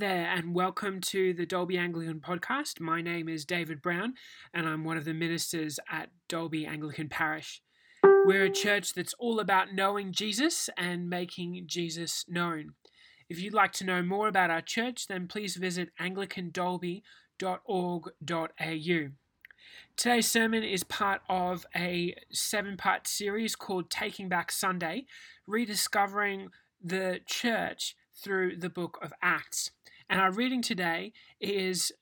There, and welcome to the Dolby Anglican podcast. My name is David Brown, and I'm one of the ministers at Dolby Anglican Parish. We're a church that's all about knowing Jesus and making Jesus known. If you'd like to know more about our church, then please visit anglicandolby.org.au. Today's sermon is part of a seven part series called Taking Back Sunday, rediscovering the church through the book of Acts. And our reading today is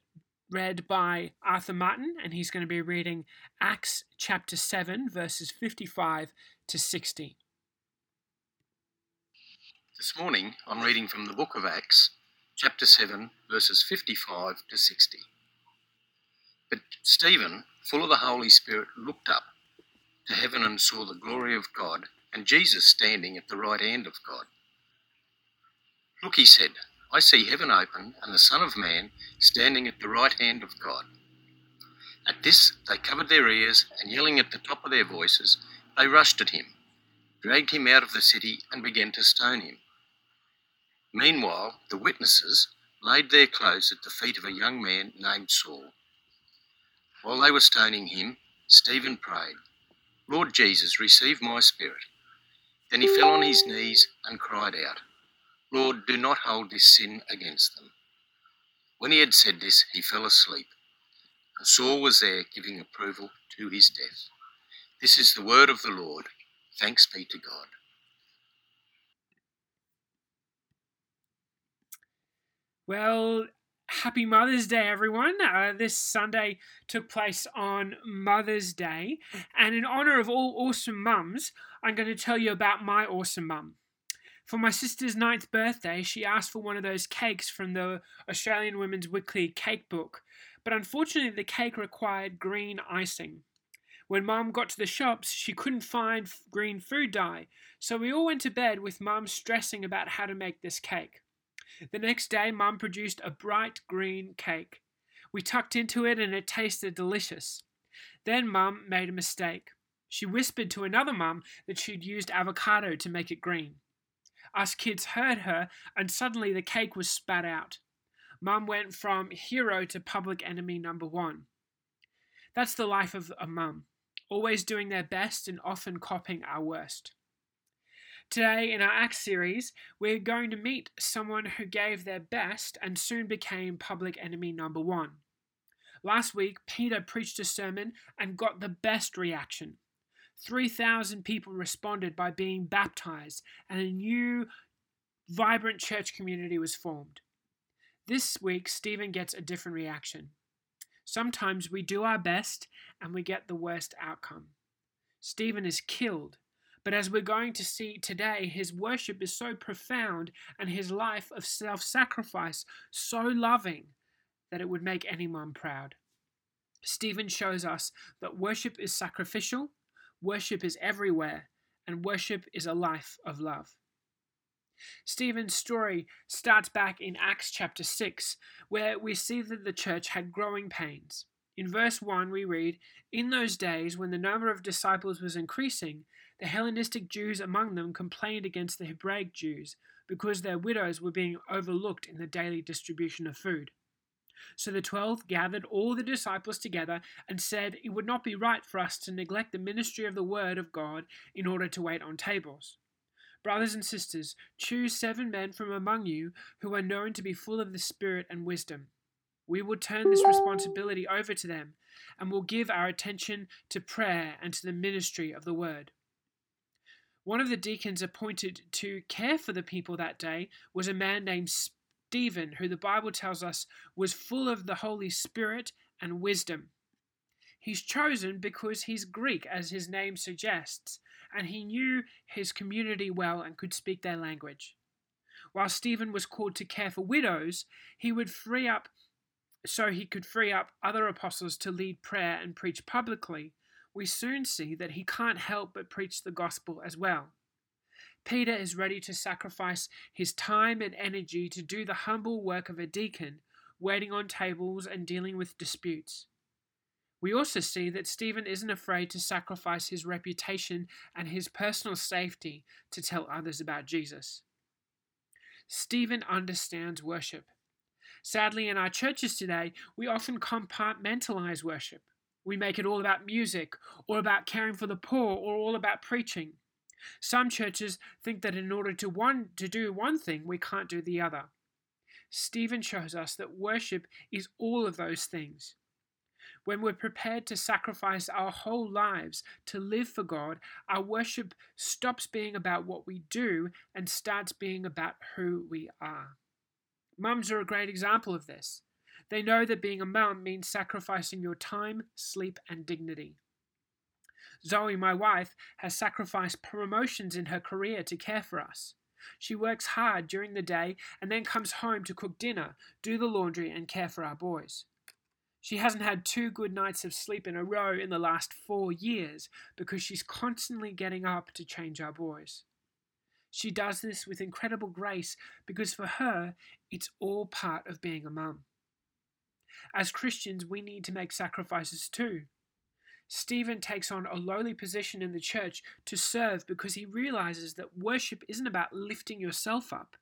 read by Arthur Martin, and he's going to be reading Acts chapter 7, verses 55 to 60. This morning I'm reading from the book of Acts, chapter 7, verses 55 to 60. But Stephen, full of the Holy Spirit, looked up to heaven and saw the glory of God and Jesus standing at the right hand of God. Look, he said, I see heaven open and the Son of Man standing at the right hand of God. At this, they covered their ears and, yelling at the top of their voices, they rushed at him, dragged him out of the city, and began to stone him. Meanwhile, the witnesses laid their clothes at the feet of a young man named Saul. While they were stoning him, Stephen prayed, Lord Jesus, receive my spirit. Then he fell on his knees and cried out, Lord, do not hold this sin against them. When he had said this, he fell asleep. And Saul was there giving approval to his death. This is the word of the Lord. Thanks be to God. Well, happy Mother's Day, everyone. Uh, this Sunday took place on Mother's Day. And in honor of all awesome mums, I'm going to tell you about my awesome mum. For my sister's ninth birthday, she asked for one of those cakes from the Australian Women's Weekly cake book, but unfortunately, the cake required green icing. When Mum got to the shops, she couldn't find green food dye, so we all went to bed with Mum stressing about how to make this cake. The next day, Mum produced a bright green cake. We tucked into it and it tasted delicious. Then Mum made a mistake. She whispered to another mum that she'd used avocado to make it green. Us kids heard her, and suddenly the cake was spat out. Mum went from hero to public enemy number one. That's the life of a mum, always doing their best and often copying our worst. Today, in our Act series, we're going to meet someone who gave their best and soon became public enemy number one. Last week, Peter preached a sermon and got the best reaction. 3,000 people responded by being baptized, and a new, vibrant church community was formed. This week, Stephen gets a different reaction. Sometimes we do our best and we get the worst outcome. Stephen is killed, but as we're going to see today, his worship is so profound and his life of self sacrifice so loving that it would make anyone proud. Stephen shows us that worship is sacrificial Worship is everywhere, and worship is a life of love. Stephen's story starts back in Acts chapter 6, where we see that the church had growing pains. In verse 1, we read In those days, when the number of disciples was increasing, the Hellenistic Jews among them complained against the Hebraic Jews because their widows were being overlooked in the daily distribution of food. So the twelve gathered all the disciples together and said, It would not be right for us to neglect the ministry of the word of God in order to wait on tables. Brothers and sisters, choose seven men from among you who are known to be full of the Spirit and wisdom. We will turn this responsibility over to them and will give our attention to prayer and to the ministry of the word. One of the deacons appointed to care for the people that day was a man named Stephen, who the Bible tells us was full of the Holy Spirit and wisdom. He's chosen because he's Greek, as his name suggests, and he knew his community well and could speak their language. While Stephen was called to care for widows, he would free up so he could free up other apostles to lead prayer and preach publicly. We soon see that he can't help but preach the gospel as well. Peter is ready to sacrifice his time and energy to do the humble work of a deacon, waiting on tables and dealing with disputes. We also see that Stephen isn't afraid to sacrifice his reputation and his personal safety to tell others about Jesus. Stephen understands worship. Sadly, in our churches today, we often compartmentalize worship. We make it all about music, or about caring for the poor, or all about preaching. Some churches think that in order to one to do one thing, we can't do the other. Stephen shows us that worship is all of those things. When we're prepared to sacrifice our whole lives to live for God, our worship stops being about what we do and starts being about who we are. Mums are a great example of this. They know that being a mum means sacrificing your time, sleep, and dignity. Zoe, my wife, has sacrificed promotions in her career to care for us. She works hard during the day and then comes home to cook dinner, do the laundry, and care for our boys. She hasn't had two good nights of sleep in a row in the last four years because she's constantly getting up to change our boys. She does this with incredible grace because for her, it's all part of being a mum. As Christians, we need to make sacrifices too. Stephen takes on a lowly position in the church to serve because he realizes that worship isn't about lifting yourself up.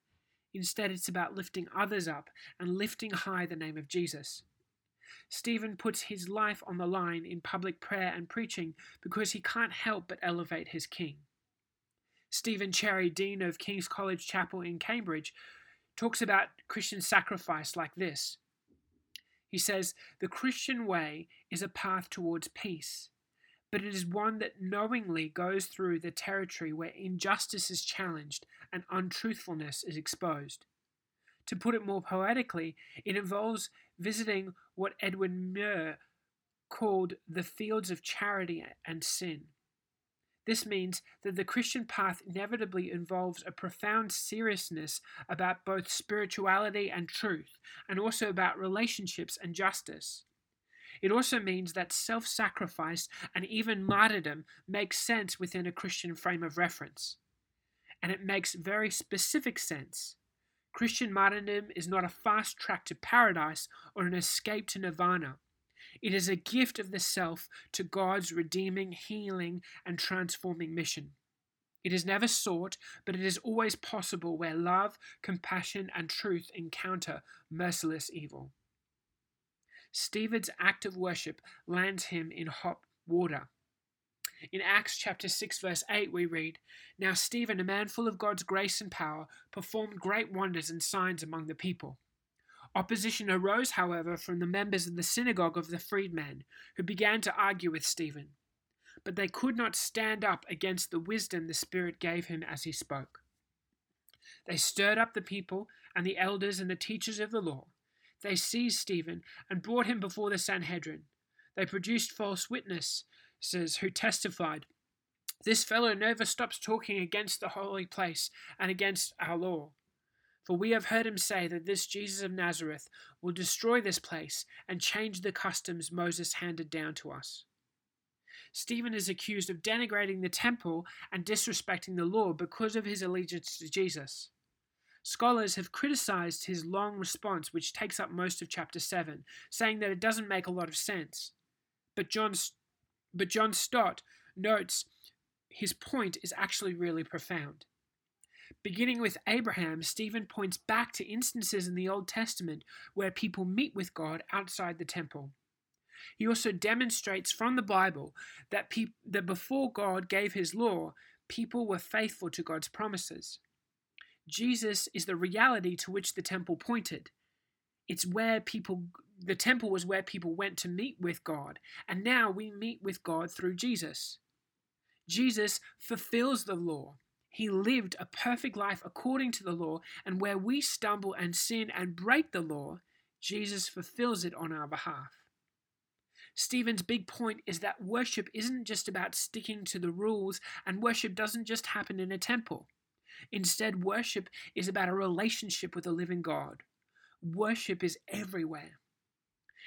Instead, it's about lifting others up and lifting high the name of Jesus. Stephen puts his life on the line in public prayer and preaching because he can't help but elevate his king. Stephen Cherry, Dean of King's College Chapel in Cambridge, talks about Christian sacrifice like this he says, The Christian way is a path towards peace, but it is one that knowingly goes through the territory where injustice is challenged and untruthfulness is exposed. To put it more poetically, it involves visiting what Edwin Muir called the fields of charity and sin. This means that the Christian path inevitably involves a profound seriousness about both spirituality and truth, and also about relationships and justice. It also means that self sacrifice and even martyrdom makes sense within a Christian frame of reference. And it makes very specific sense. Christian martyrdom is not a fast track to paradise or an escape to nirvana. It is a gift of the self to God's redeeming, healing, and transforming mission. It is never sought, but it is always possible where love, compassion, and truth encounter merciless evil. Stephen's act of worship lands him in hot water. In Acts chapter 6 verse 8 we read, Now Stephen, a man full of God's grace and power, performed great wonders and signs among the people. Opposition arose, however, from the members of the synagogue of the freedmen, who began to argue with Stephen. But they could not stand up against the wisdom the Spirit gave him as he spoke. They stirred up the people and the elders and the teachers of the law. They seized Stephen and brought him before the Sanhedrin. They produced false witnesses who testified, This fellow never stops talking against the holy place and against our law. For we have heard him say that this Jesus of Nazareth will destroy this place and change the customs Moses handed down to us. Stephen is accused of denigrating the temple and disrespecting the law because of his allegiance to Jesus. Scholars have criticized his long response, which takes up most of chapter 7, saying that it doesn't make a lot of sense. But John, but John Stott notes his point is actually really profound. Beginning with Abraham, Stephen points back to instances in the Old Testament where people meet with God outside the temple. He also demonstrates from the Bible that, pe- that before God gave his law, people were faithful to God's promises. Jesus is the reality to which the temple pointed. It's where people, the temple was where people went to meet with God, and now we meet with God through Jesus. Jesus fulfills the law. He lived a perfect life according to the law, and where we stumble and sin and break the law, Jesus fulfills it on our behalf. Stephen's big point is that worship isn't just about sticking to the rules, and worship doesn't just happen in a temple. Instead, worship is about a relationship with the living God. Worship is everywhere.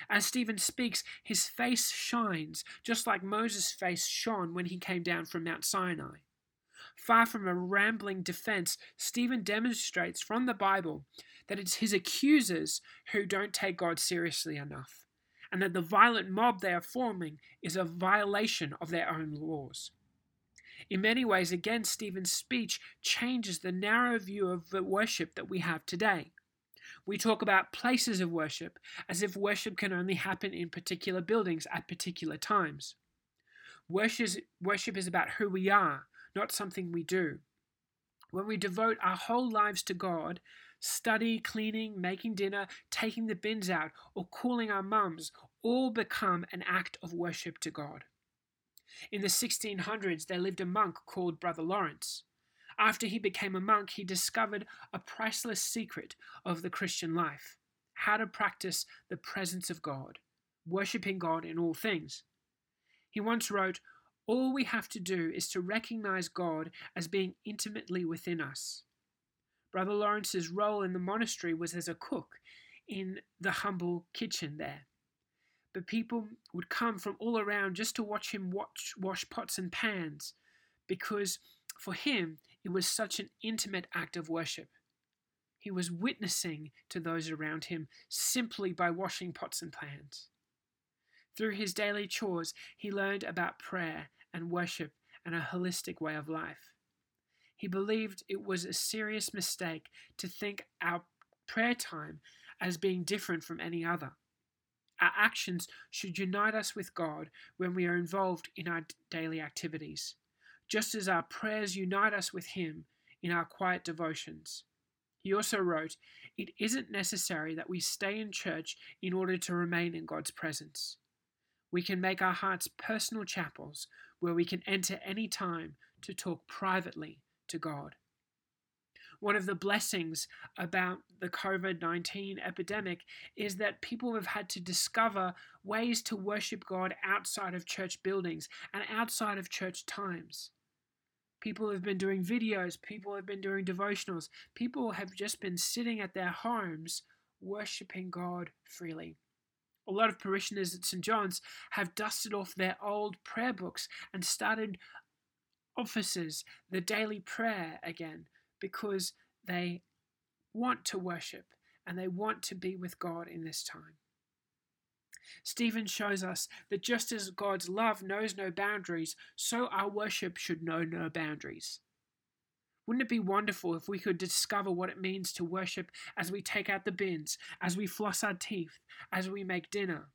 As Stephen speaks, his face shines, just like Moses' face shone when he came down from Mount Sinai. Far from a rambling defense, Stephen demonstrates from the Bible that it's his accusers who don't take God seriously enough, and that the violent mob they are forming is a violation of their own laws. In many ways, again, Stephen's speech changes the narrow view of worship that we have today. We talk about places of worship as if worship can only happen in particular buildings at particular times. Worship, worship is about who we are, not something we do. When we devote our whole lives to God, study, cleaning, making dinner, taking the bins out, or calling our mums all become an act of worship to God. In the 1600s, there lived a monk called Brother Lawrence. After he became a monk, he discovered a priceless secret of the Christian life how to practice the presence of God, worshipping God in all things. He once wrote, All we have to do is to recognize God as being intimately within us. Brother Lawrence's role in the monastery was as a cook in the humble kitchen there. But people would come from all around just to watch him watch, wash pots and pans because for him it was such an intimate act of worship. He was witnessing to those around him simply by washing pots and pans. Through his daily chores, he learned about prayer and worship and a holistic way of life. He believed it was a serious mistake to think our prayer time as being different from any other. Our actions should unite us with God when we are involved in our daily activities just as our prayers unite us with Him in our quiet devotions. He also wrote, It isn't necessary that we stay in church in order to remain in God's presence. We can make our hearts personal chapels where we can enter any time to talk privately to God. One of the blessings about the COVID 19 epidemic is that people have had to discover ways to worship God outside of church buildings and outside of church times. People have been doing videos, people have been doing devotionals, people have just been sitting at their homes worshipping God freely. A lot of parishioners at St. John's have dusted off their old prayer books and started offices, the daily prayer again, because they want to worship and they want to be with God in this time. Stephen shows us that just as God's love knows no boundaries, so our worship should know no boundaries. Wouldn't it be wonderful if we could discover what it means to worship as we take out the bins, as we floss our teeth, as we make dinner?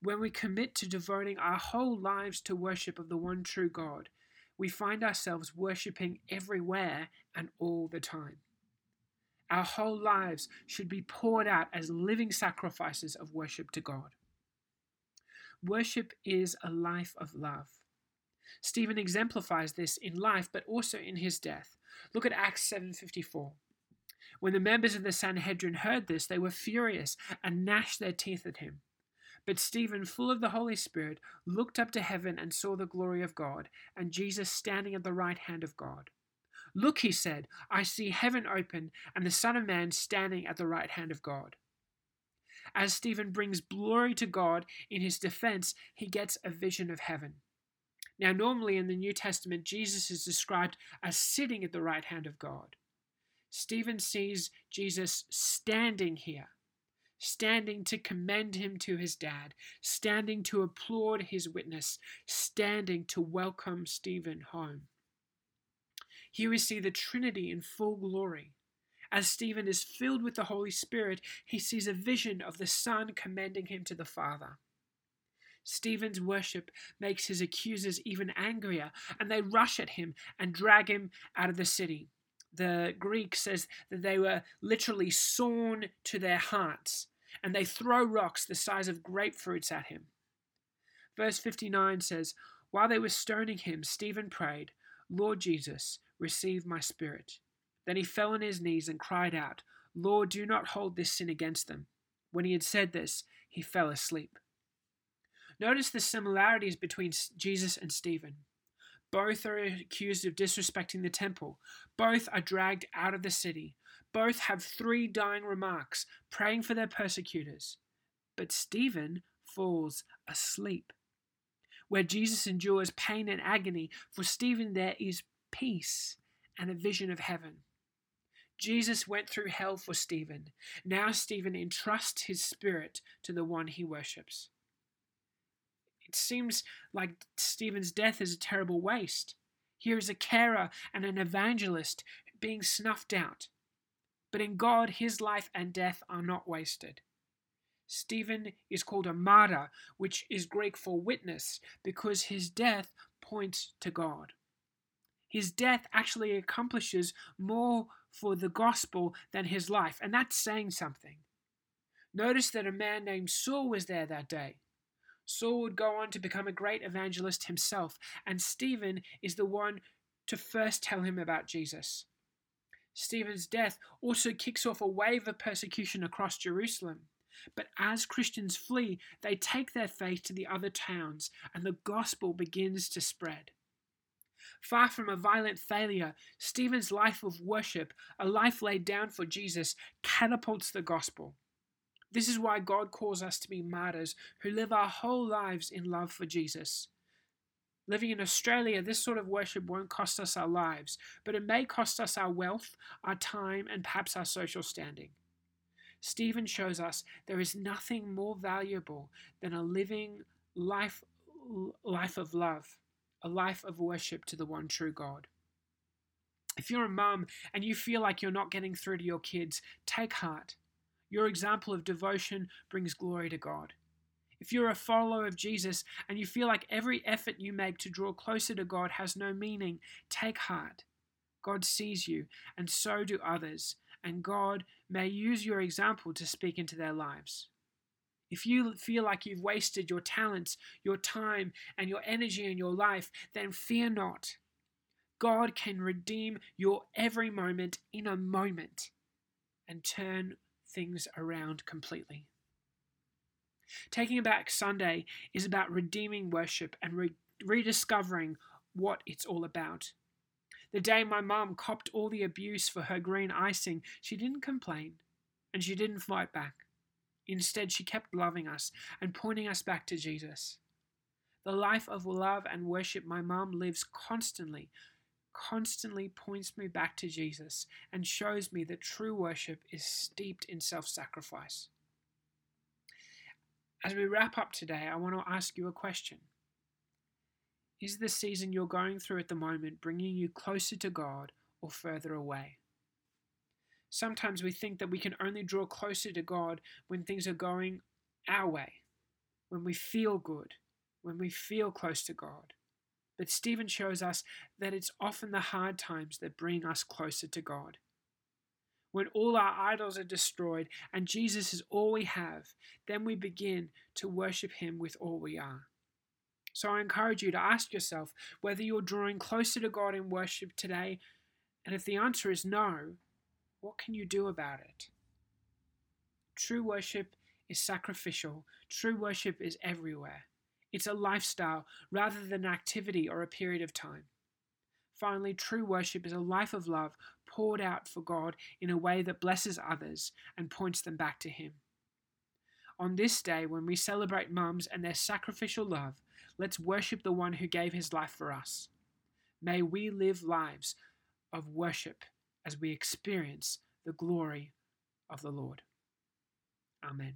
When we commit to devoting our whole lives to worship of the one true God, we find ourselves worshipping everywhere and all the time. Our whole lives should be poured out as living sacrifices of worship to God. Worship is a life of love. Stephen exemplifies this in life but also in his death. Look at Acts 7:54. When the members of the Sanhedrin heard this, they were furious and gnashed their teeth at him. But Stephen, full of the Holy Spirit, looked up to heaven and saw the glory of God, and Jesus standing at the right hand of God. Look, he said, I see heaven open and the Son of Man standing at the right hand of God. As Stephen brings glory to God in his defense, he gets a vision of heaven. Now, normally in the New Testament, Jesus is described as sitting at the right hand of God. Stephen sees Jesus standing here, standing to commend him to his dad, standing to applaud his witness, standing to welcome Stephen home. Here we see the Trinity in full glory. As Stephen is filled with the Holy Spirit, he sees a vision of the Son commending him to the Father. Stephen's worship makes his accusers even angrier, and they rush at him and drag him out of the city. The Greek says that they were literally sawn to their hearts, and they throw rocks the size of grapefruits at him. Verse 59 says, While they were stoning him, Stephen prayed, Lord Jesus, receive my spirit. Then he fell on his knees and cried out, Lord, do not hold this sin against them. When he had said this, he fell asleep. Notice the similarities between Jesus and Stephen. Both are accused of disrespecting the temple. Both are dragged out of the city. Both have three dying remarks, praying for their persecutors. But Stephen falls asleep. Where Jesus endures pain and agony, for Stephen there is peace and a vision of heaven. Jesus went through hell for Stephen. Now Stephen entrusts his spirit to the one he worships. It seems like Stephen's death is a terrible waste. Here is a carer and an evangelist being snuffed out. But in God, his life and death are not wasted. Stephen is called a martyr, which is Greek for witness, because his death points to God. His death actually accomplishes more for the gospel than his life, and that's saying something. Notice that a man named Saul was there that day. Saul would go on to become a great evangelist himself, and Stephen is the one to first tell him about Jesus. Stephen's death also kicks off a wave of persecution across Jerusalem. But as Christians flee, they take their faith to the other towns, and the gospel begins to spread. Far from a violent failure, Stephen's life of worship, a life laid down for Jesus, catapults the gospel. This is why God calls us to be martyrs who live our whole lives in love for Jesus. Living in Australia, this sort of worship won't cost us our lives, but it may cost us our wealth, our time, and perhaps our social standing. Stephen shows us there is nothing more valuable than a living life, life of love, a life of worship to the one true God. If you're a mum and you feel like you're not getting through to your kids, take heart. Your example of devotion brings glory to God. If you're a follower of Jesus and you feel like every effort you make to draw closer to God has no meaning, take heart. God sees you, and so do others, and God may use your example to speak into their lives. If you feel like you've wasted your talents, your time, and your energy in your life, then fear not. God can redeem your every moment in a moment and turn things around completely. Taking Back Sunday is about redeeming worship and re- rediscovering what it's all about. The day my mum copped all the abuse for her green icing, she didn't complain and she didn't fight back. Instead, she kept loving us and pointing us back to Jesus. The life of love and worship my mum lives constantly constantly points me back to Jesus and shows me that true worship is steeped in self sacrifice. As we wrap up today, I want to ask you a question. Is the season you're going through at the moment bringing you closer to God or further away? Sometimes we think that we can only draw closer to God when things are going our way, when we feel good, when we feel close to God. But Stephen shows us that it's often the hard times that bring us closer to God. When all our idols are destroyed and Jesus is all we have, then we begin to worship Him with all we are. So I encourage you to ask yourself whether you're drawing closer to God in worship today, and if the answer is no, what can you do about it? True worship is sacrificial, true worship is everywhere. It's a lifestyle rather than an activity or a period of time. Finally, true worship is a life of love poured out for God in a way that blesses others and points them back to Him. On this day, when we celebrate mums and their sacrificial love, let's worship the one who gave his life for us. May we live lives of worship as we experience the glory of the Lord. Amen.